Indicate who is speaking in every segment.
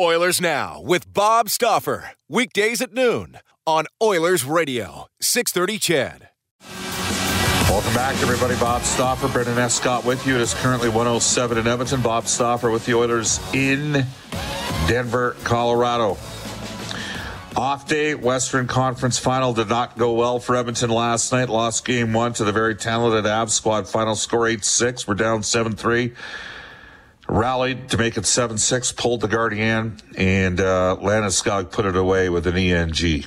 Speaker 1: Oilers Now with Bob Stauffer. Weekdays at noon on Oilers Radio, 630 CHED.
Speaker 2: Welcome back, everybody. Bob Stauffer, Brendan Escott with you. It is currently 107 in Edmonton. Bob Stauffer with the Oilers in Denver, Colorado. Off day, Western Conference final did not go well for Edmonton last night. Lost game one to the very talented Avs squad. Final score 8 6. We're down 7 3 rallied to make it 7-6, pulled the Guardian, and uh, Landeskog put it away with an ENG.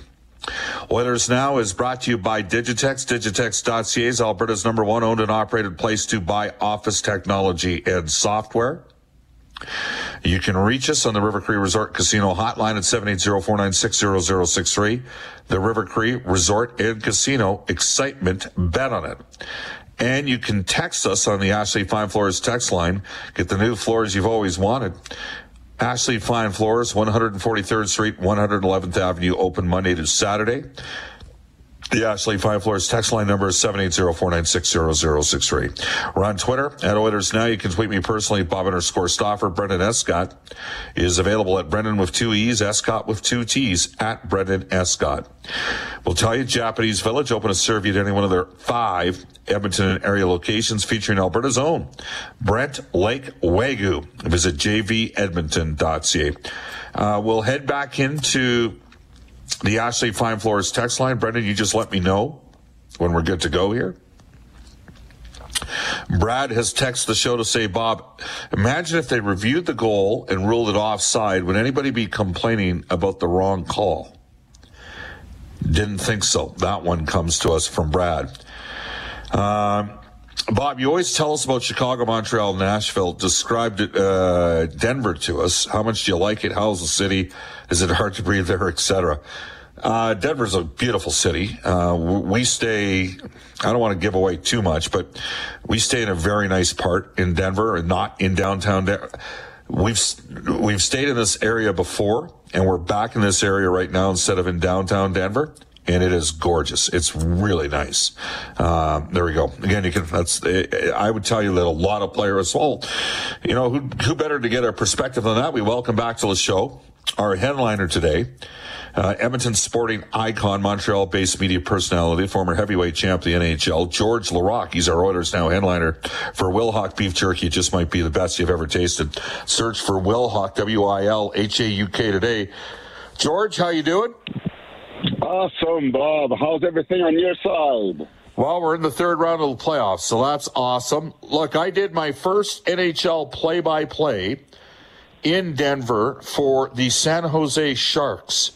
Speaker 2: Oilers Now is brought to you by Digitex. Digitex.ca is Alberta's number one owned and operated place to buy office technology and software. You can reach us on the River Cree Resort Casino hotline at 780-496-0063. The River Cree Resort and Casino excitement bet on it. And you can text us on the Ashley Fine Floors text line. Get the new floors you've always wanted. Ashley Fine Floors, 143rd Street, 111th Avenue, open Monday to Saturday. The Ashley Fine Floors text line number is 780-496-0063. We're on Twitter at Oilers Now. You can tweet me personally, Bob underscore Stauffer. Brendan Escott is available at Brendan with two E's, Escott with two T's at Brendan Escott. We'll tell you Japanese Village open a serve you at any one of their five Edmonton and area locations featuring Alberta's own Brant Lake Wagyu. Visit jvedmonton.ca. Uh, we'll head back into the Ashley Fine Floors text line. Brendan, you just let me know when we're good to go here. Brad has texted the show to say, Bob, imagine if they reviewed the goal and ruled it offside. Would anybody be complaining about the wrong call? Didn't think so. That one comes to us from Brad. Um, Bob, you always tell us about Chicago, Montreal, Nashville. Described uh, Denver to us. How much do you like it? How's the city? Is it hard to breathe there, etc.? Uh, Denver's a beautiful city. Uh, we stay, I don't want to give away too much, but we stay in a very nice part in Denver and not in downtown Denver. We've, we've stayed in this area before and we're back in this area right now instead of in downtown Denver and it is gorgeous. It's really nice. Uh, there we go. Again, you can. That's. I would tell you that a lot of players. Well, you know, who who better to get a perspective on that? We welcome back to the show our headliner today. Uh, Edmonton sporting icon, Montreal-based media personality, former heavyweight champ of the NHL, George Laraque. He's our Oilers Now headliner for Wilhauk Beef Jerky. It just might be the best you've ever tasted. Search for Wilhauk, W-I-L-H-A-U-K today. George, how you doing?
Speaker 3: Awesome, Bob. How's everything on your side?
Speaker 2: Well, we're in the third round of the playoffs, so that's awesome. Look, I did my first NHL play by play in Denver for the San Jose Sharks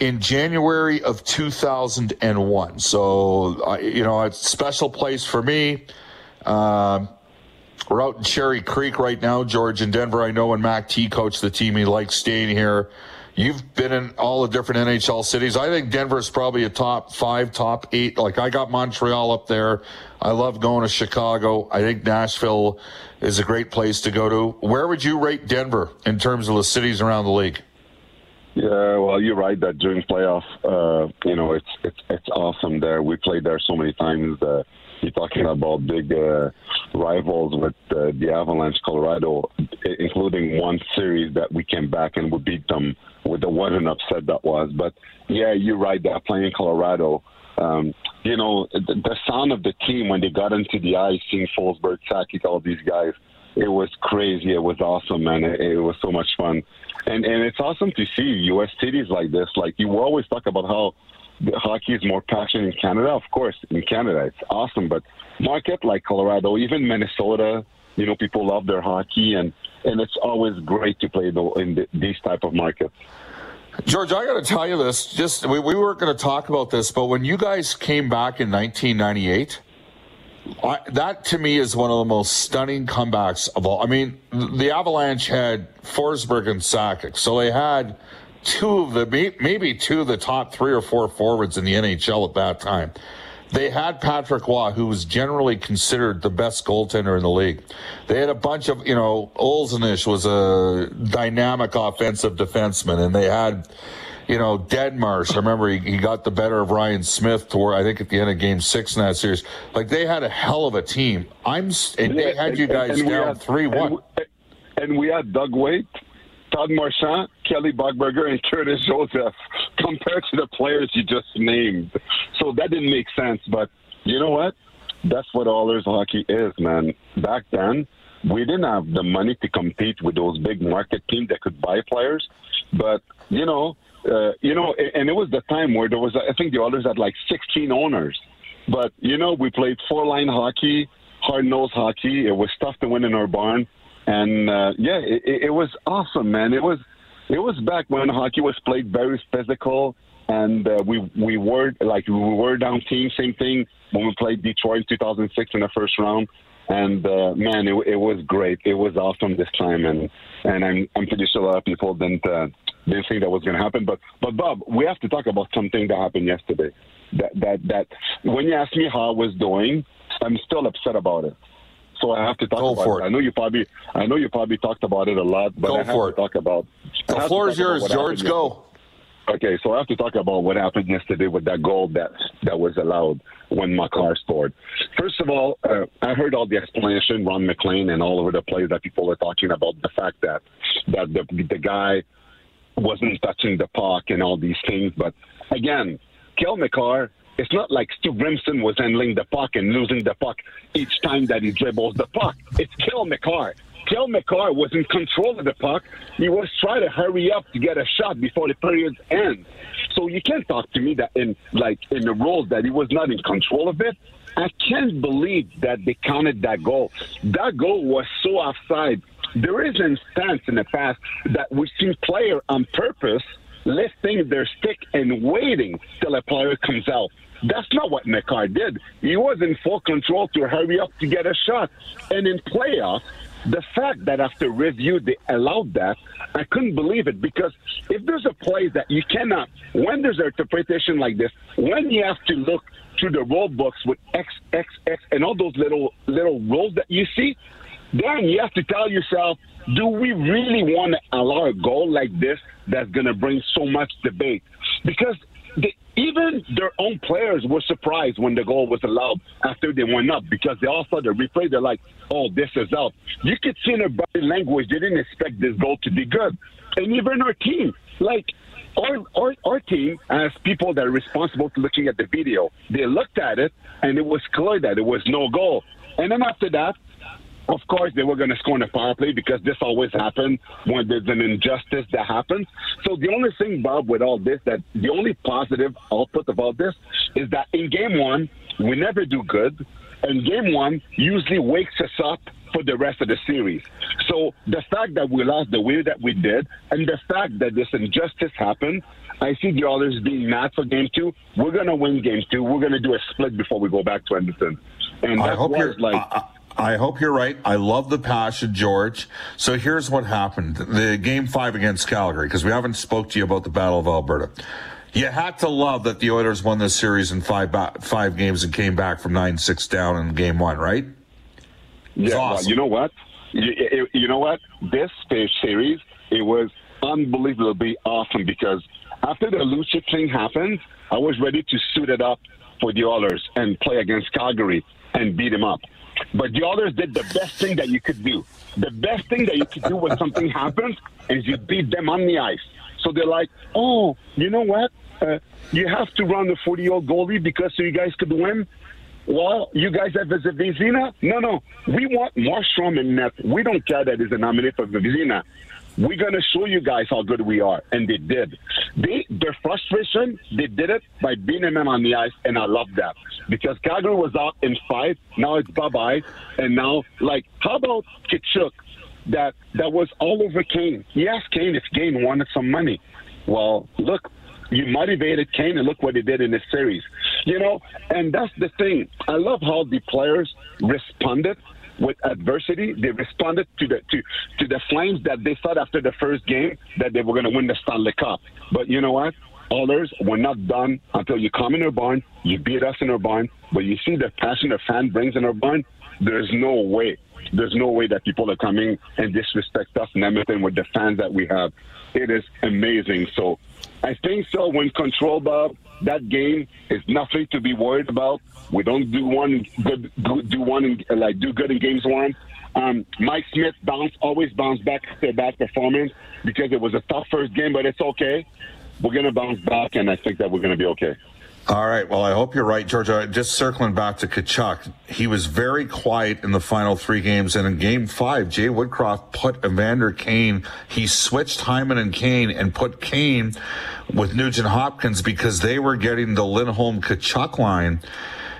Speaker 2: in January of 2001. So, you know, it's a special place for me. Um, we're out in Cherry Creek right now, George, in Denver. I know when Mac T coached the team, he likes staying here. You've been in all the different NHL cities. I think Denver is probably a top five, top eight. Like I got Montreal up there. I love going to Chicago. I think Nashville is a great place to go to. Where would you rate Denver in terms of the cities around the league?
Speaker 3: Yeah, well, you're right that during playoff, uh, you know, it's it's it's awesome there. We played there so many times. Uh, you're talking about big uh, rivals with uh, the Avalanche, Colorado, including one series that we came back and we beat them with the one and upset that was. But yeah, you're right. That playing Colorado um, you know, the, the sound of the team when they got into the ice, seeing Forsberg, Sakic, all these guys, it was crazy. It was awesome, man. It, it was so much fun, and and it's awesome to see U.S. cities like this. Like you always talk about how hockey is more passionate in Canada. Of course, in Canada, it's awesome, but market like Colorado, even Minnesota, you know, people love their hockey, and and it's always great to play in the, these type of markets.
Speaker 2: George, I got to tell you this. Just we, we weren't going to talk about this, but when you guys came back in 1998, I, that to me is one of the most stunning comebacks of all. I mean, the Avalanche had Forsberg and Sakic, so they had two of the maybe two of the top three or four forwards in the NHL at that time. They had Patrick Roy, who was generally considered the best goaltender in the league. They had a bunch of, you know, Ozolinsh was a dynamic offensive defenseman, and they had, you know, Deadmarsh. I remember he, he got the better of Ryan Smyth toward, I think, at the end of game six in that series. Like, they had a hell of a team. I'm, and they had you guys down 3 1.
Speaker 3: And we had Doug Weight Todd Marchant, Kelly Buchberger, and Curtis Joseph compared to the players you just named. So that didn't make sense. But you know what? That's what Oilers hockey is, man. Back then, we didn't have the money to compete with those big market teams that could buy players. But you know, uh, you know, and it was the time where there was, I think the Oilers had like 16 owners. But you know, we played four line hockey, hard nosed hockey. It was tough to win in our barn and uh, yeah, it, it was awesome, man. It was it was back when hockey was played very physical, and uh, we we were like we were down team. Same thing when we played Detroit in 2006 in the first round. And uh, man, it, it was great. It was awesome this time, and and I'm I'm pretty sure a lot of people didn't uh, didn't think that was going to happen. But but Bob, we have to talk about something that happened yesterday. That that that when you ask me how I was doing, I'm still upset about it so I have to talk
Speaker 2: Go
Speaker 3: about
Speaker 2: for
Speaker 3: it.
Speaker 2: it.
Speaker 3: I know you probably, I know you probably talked about it a lot, but
Speaker 2: Go
Speaker 3: I have to
Speaker 2: it.
Speaker 3: talk about.
Speaker 2: The floor is yours, George. Go.
Speaker 3: yesterday. Okay, so I have to talk about what happened yesterday with that goal that that was allowed when Makar scored. First of all, uh, I heard all the explanation, Ron MacLean, and all over the place that people are talking about the fact that that the the guy wasn't touching the puck and all these things. But again, Cale Makar it's not like Stu Grimson was handling the puck and losing the puck each time that he dribbles the puck. It's Cale Makar. Cale Makar was in control of the puck. He was trying to hurry up to get a shot before the period ends. So you can't talk to me that in like in the rules that he was not in control of it. I can't believe that they counted that goal. That goal was so offside. There is an instance in the past that we've seen player on purpose lifting their stick and waiting till a player comes out. That's not what Makar did. He was in full control to hurry up to get a shot. And in playoffs, the fact that after review they allowed that, I couldn't believe it because if there's a play that you cannot, when there's an interpretation like this, when you have to look through the rule books with X, X, X, and all those little little rules that you see, then you have to tell yourself, do we really want to allow a goal like this that's going to bring so much debate? Because the, even their own players were surprised when the goal was allowed after they went up because they all saw the replay. They're like, oh, this is out. You could see in their body language they didn't expect this goal to be good. And even our team, like, our, our, our team, as people that are responsible to looking at the video, they looked at it and it was clear that it was no goal. And then after that, of course, they were going to score in a power play because this always happens when there's an injustice that happens. So the only thing, Bob, with all this, that the only positive output of all this is that in game one, we never do good. And game one usually wakes us up for the rest of the series. So the fact that we lost the way that we did, and the fact that this injustice happened, I see the others being mad for game two. We're going to win game two. We're going to do a split before we go back to Edmonton. And
Speaker 2: I hope you're
Speaker 3: like.
Speaker 2: I, I hope you're right. I love the passion, George. So here's what happened: the game five against Calgary, because we haven't spoke to you about the Battle of Alberta. You had to love that the Oilers won this series in five ba- five games and came back from nine six down in game one, right?
Speaker 3: Yeah,
Speaker 2: awesome.
Speaker 3: well, you know what? You, you- you know what? This series, it was unbelievably awesome because after the Lucic thing happened, I was ready to suit it up for the Oilers and play against Calgary and beat them up. But the others did the best thing that you could do. The best thing that you could do when something happens is you beat them on the ice. So they're like, oh, you know what? Uh, you have to run the 40 year old goalie because so you guys could win. Well, you guys have a Vezina? No, no. We want Markstrom in net. We don't care that he's a nominee for Vezina. We're going to show you guys how good we are. And they did. They, their frustration, they did it by beating them on the ice. And I love that. Because Calgary was out in five. Now it's bye bye. And now, like, how about Tkachuk? That, that was all over Kane. Yes, Kane, if Kane wanted some money. Well, look, you motivated Kane, and look what he did in this series. You know, and that's the thing. I love how the players responded with adversity. They responded to the to, to the Flames that they thought after the first game that they were going to win the Stanley Cup. But you know what? Oilers, we're not done until you come in our barn, you beat us in our barn, but you see the passion the fan brings in our barn. There's no way. There's no way that people are coming and disrespect us in Edmonton with the fans that we have. It is amazing. So I think so. When control, Bob, that game is nothing to be worried about. We don't do one good, do one in, like do good in games one. Um, Mike Smith bounced, always bounced back after a bad performance because it was a tough first game, but it's okay. We're to bounce back, and I think that we're to be okay.
Speaker 2: All right. Well, I hope you're right, George. Just circling back to Tkachuk, he was very quiet in the final three games, and in Game Five, Jay Woodcroft put Evander Kane. He switched Hyman and Kane and put Kane with Nugent Hopkins because they were getting the Lindholm Tkachuk line.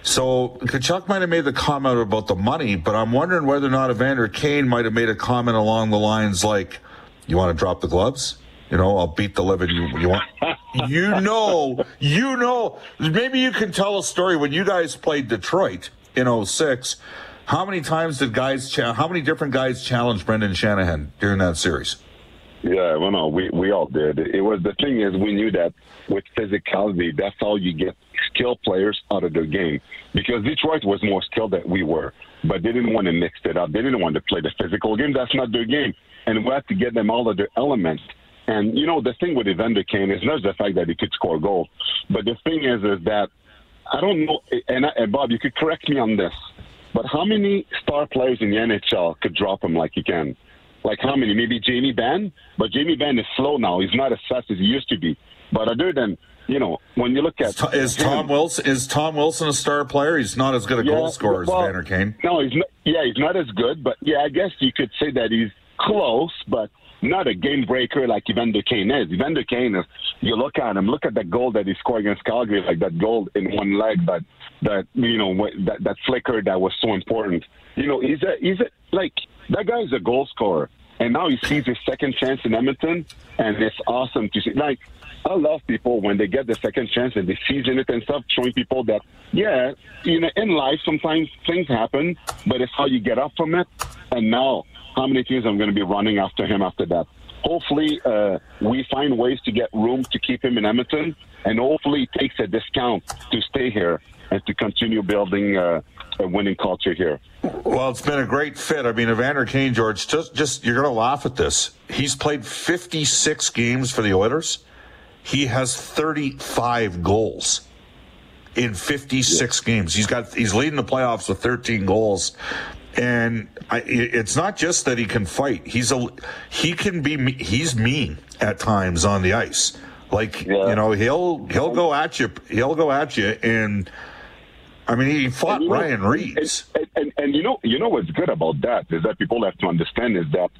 Speaker 2: So Tkachuk might have made the comment about the money, but I'm wondering whether or not Evander Kane might have made a comment along the lines like, "You want to drop the gloves?" You know, I'll beat the living you. You want, you know, you know. Maybe you can tell a story when you guys played Detroit in 06. How many times did guys? Cha- how many different guys challenged Brendan Shanahan during that series?
Speaker 3: Yeah, well, no, we we all did. It was the thing is we knew that with physicality, that's how you get skilled players out of the game. Because Detroit was more skilled than we were, but they didn't want to mix it up. They didn't want to play the physical game. That's not their game, and we had to get them all of their elements. And you know, the thing with Evander Kane is not the fact that he could score goals, but the thing is, is that I don't know. And, and Bob, you could correct me on this, but how many star players in the NHL could drop him like he can? Like how many? Maybe Jamie Benn, but Jamie Benn is slow now. He's not as fast as he used to be. But other than you know, when you look at
Speaker 2: is Tom Wilson is Tom Wilson a star player? He's not as good a yeah, goal scorer well, as Evander Kane.
Speaker 3: No, he's not. Yeah, he's not as good. But yeah, I guess you could say that he's close. But not a game breaker like Evander Kane is. Evander Kane is, you look at him, look at that goal that he scored against Calgary, like that goal in one leg, but that, you know, that, that flicker that was so important. You know, he's a, he's a, like, that guy's a goal scorer. And now he sees his second chance in Edmonton, and it's awesome to see. Like, I love people when they get the second chance and they season it and stuff, showing people that, yeah, you know, in life sometimes things happen, but it's how you get up from it. And now how many teams I'm going to be running after him after that. Hopefully, uh, we find ways to get room to keep him in Edmonton, and hopefully, he takes a discount to stay here and to continue building uh, a winning culture here.
Speaker 2: Well, it's been a great fit. I mean, Evander Kane, George, just, just you're going to laugh at this. He's played 56 games for the Oilers. He has 35 goals in 56 yeah. games. He's got he's leading the playoffs with 13 goals. And I, it's not just that he can fight. He's a he can be he's mean at times on the ice. Like yeah. you know he'll he'll go at you he'll go at you and I mean he fought and, Ryan know, Reaves.
Speaker 3: And, and, and you know you know what's good about that is that people have to understand is that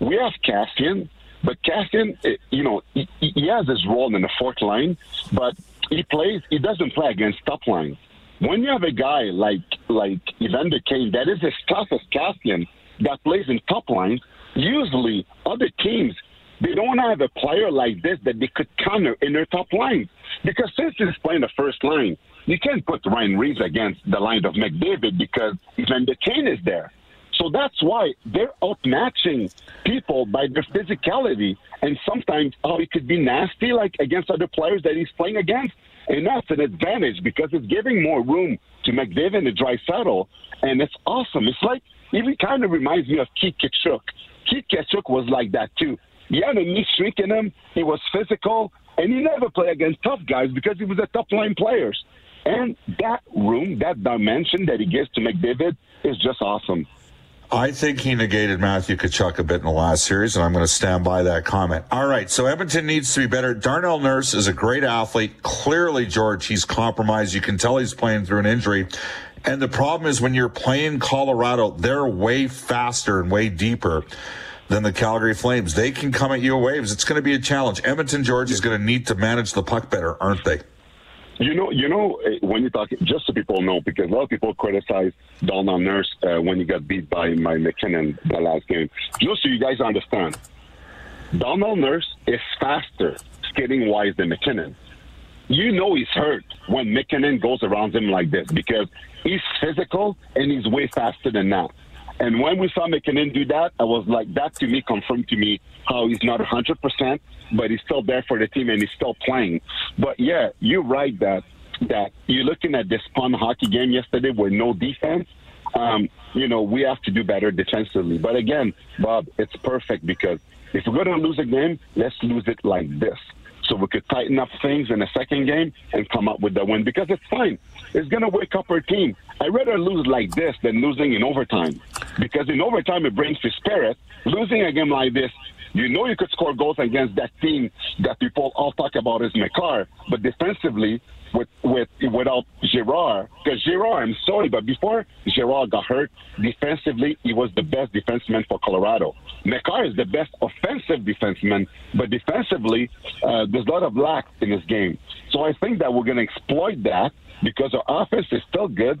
Speaker 3: we have Kassian, but Kassian eh, you know he, he has his role in the fourth line, but he plays he doesn't play against top line when you have a guy like like Evander Kane that is as tough as Kassian that plays in top line, usually other teams they don't have a player like this that they could counter in their top line. Because since he's playing the first line, you can't put Ryan Reaves against the line of McDavid because Evander Kane is there. So that's why they're outmatching people by their physicality and sometimes oh, how he could be nasty like against other players that he's playing against. And that's an advantage because it's giving more room to McDavid and Draisaitl, and it's awesome. It's like, even kind of reminds me of Keith Tkachuk. Keith Tkachuk was like that too. He had a knee streak in him, he was physical, and he never played against tough guys because he was a top line player. And that room, that dimension that he gives to McDavid is just awesome.
Speaker 2: I think he negated Matthew Tkachuk a bit in the last series, and I'm going to stand by that comment. All right, so Edmonton needs to be better. Darnell Nurse is a great athlete. Clearly, George, he's compromised. You can tell he's playing through an injury. And the problem is when you're playing Colorado, they're way faster and way deeper than the Calgary Flames. They can come at you waves. It's going to be a challenge. Edmonton, George, is going to need to manage the puck better, aren't they?
Speaker 3: You know, you know, eh, when you talk, just so people know, because a lot of people criticize Darnell Nurse uh, when he got beat by my MacKinnon the last game. Just so you guys understand, Darnell Nurse is faster skating wise than MacKinnon. You know he's hurt when MacKinnon goes around him like this because he's physical and he's way faster than that. And when we saw MacKinnon do that, I was like, that to me confirmed to me how he's not 100%, but he's still there for the team and he's still playing. But yeah, you're right that that you're looking at this fun hockey game yesterday with no defense. Um, you know, we have to do better defensively. But again, Bob, it's perfect because if we're going to lose a game, let's lose it like this so we could tighten up things in the second game and come up with the win because it's fine. It's going to wake up our team. I'd rather lose like this than losing in overtime because in overtime it brings the spirit. Losing a game like this, you know you could score goals against that team that people all talk about is Makar, but defensively, with with without Girard, because Girard, I'm sorry, but before Girard got hurt, defensively he was the best defenseman for Colorado. Makar is the best offensive defenseman, but defensively uh, there's a lot of lack in this game. So I think that we're going to exploit that because our offense is still good.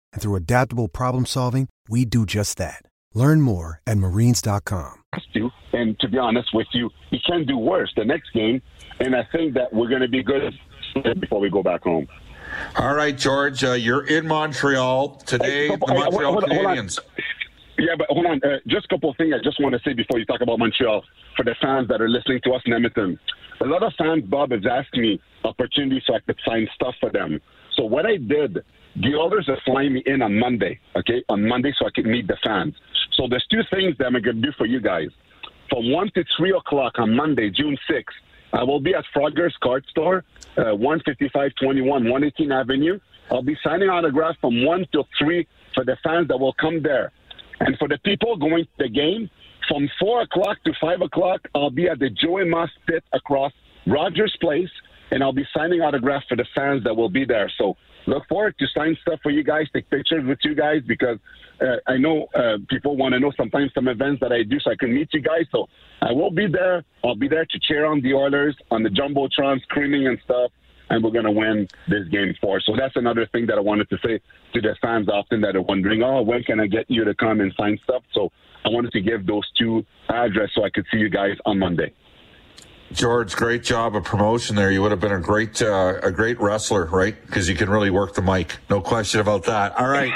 Speaker 4: And through adaptable problem solving, we do just that. Learn more at marines.com.
Speaker 3: To, and to be honest with you, he can do worse the next game. And I think that we're going to be good before we go back home.
Speaker 2: All right, George, uh, you're in Montreal today.
Speaker 3: Hey,
Speaker 2: the Montreal
Speaker 3: hold hold on.
Speaker 2: Canadiens.
Speaker 3: Yeah, but hold on. Uh, just a couple of things I just want to say before you talk about Montreal for the fans that are listening to us in Edmonton. A lot of fans, Bob, has asked me opportunities so I could sign stuff for them. So what I did, the others are flying me in on Monday, okay, on Monday so I can meet the fans. So there's two things that I'm going to do for you guys. From 1 to 3 o'clock on Monday, June 6th, I will be at Frogger's Card Store, uh, 15521 118 Avenue. I'll be signing autographs from 1 to 3 for the fans that will come there. And for the people going to the game, from 4 o'clock to 5 o'clock, I'll be at the Joey Moss pit across Rogers Place, and I'll be signing autographs for the fans that will be there. So look forward to sign stuff for you guys, take pictures with you guys, because uh, I know uh, people want to know sometimes some events that I do so I can meet you guys. So I will be there. I'll be there to cheer on the Oilers on the Jumbotron, screaming and stuff. And we're going to win this game four. So that's another thing that I wanted to say to the fans often that are wondering, oh, when can I get you to come and sign stuff? So I wanted to give those two addresses so I could see you guys on Monday.
Speaker 2: George, great job of promotion there. You would have been a great, uh, a great wrestler, right? Because you can really work the mic. No question about that. All right.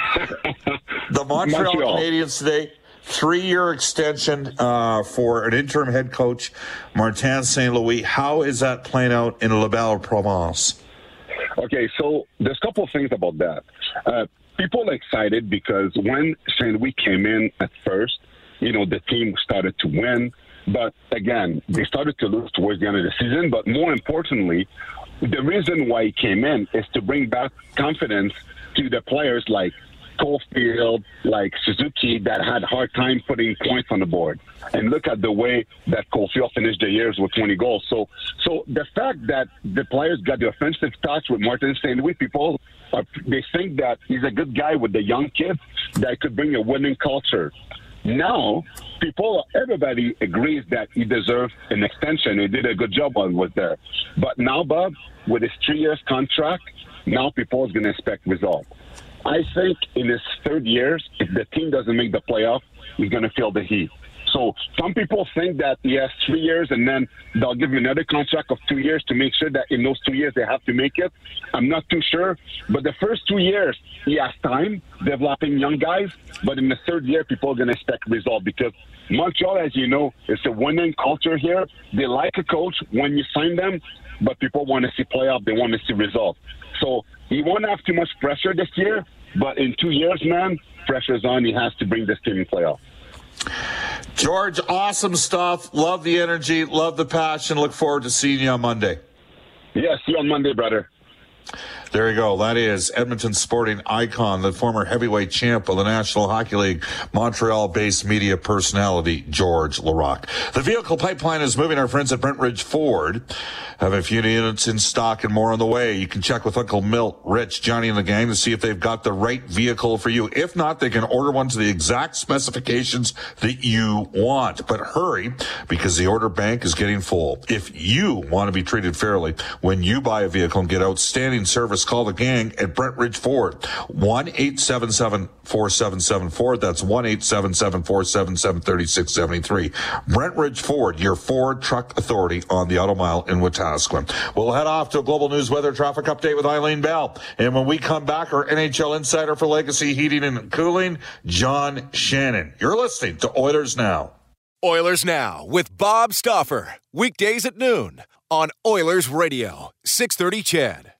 Speaker 2: the Montreal,
Speaker 3: Montreal.
Speaker 2: Canadiens today, three-year extension uh, for an interim head coach, Martin St. Louis. How is that playing out in La Belle Province?
Speaker 3: Okay, so there's a couple of things about that. Uh, people are excited because when St. Louis came in at first, you know, the team started to win. But again, they started to lose towards the end of the season. But more importantly, the reason why he came in is to bring back confidence to the players like Caulfield, like Suzuki, that had hard time putting points on the board. And look at the way that Caulfield finished the years with 20 goals. So, so the fact that the players got the offensive touch with Martin St. Louis, people are, they think that he's a good guy with the young kids that could bring a winning culture. Now, people, everybody agrees that he deserves an extension. He did a good job on was there. But now, Bob, with his three years contract, now people is going to expect results. I think in his third years, if the team doesn't make the playoff, he's going to feel the heat. So some people think that he has three years and then they'll give him another contract of two years to make sure that in those two years they have to make it. I'm not too sure. But the first two years, he has time developing young guys. But in the third year, people are going to expect result because Montreal, as you know, is a winning culture here. They like a coach when you sign them, but people want to see playoff. They want to see results. So he won't have too much pressure this year. But in two years, man, pressure's on. He has to bring this team in playoff.
Speaker 2: George, awesome stuff. Love the energy. Love the passion. Look forward to seeing you on Monday.
Speaker 3: Yeah, see you on Monday, brother.
Speaker 2: There you go. That is Edmonton sporting icon, the former heavyweight champ of the National Hockey League, Montreal based media personality, George Laraque. The vehicle pipeline is moving. Our friends at Brentridge Ford have a few units in stock and more on the way. You can check with Uncle Milt, Rich, Johnny, and the gang to see if they've got the right vehicle for you. If not, they can order one to the exact specifications that you want. But hurry because the order bank is getting full. If you want to be treated fairly when you buy a vehicle and get outstanding service, call the gang at Brentridge Ford. 1 877 4774 Ford. That's 1 877 477 3673. Brentridge Ford, your Ford truck authority on the Auto Mile in Wetaskiwin. We'll head off to a global news weather traffic update with Eileen Bell. And when we come back, our NHL insider for Legacy Heating and Cooling, John Shannon. You're listening to Oilers Now.
Speaker 1: Oilers Now with Bob Stauffer. Weekdays at noon on Oilers Radio, 630 CHED.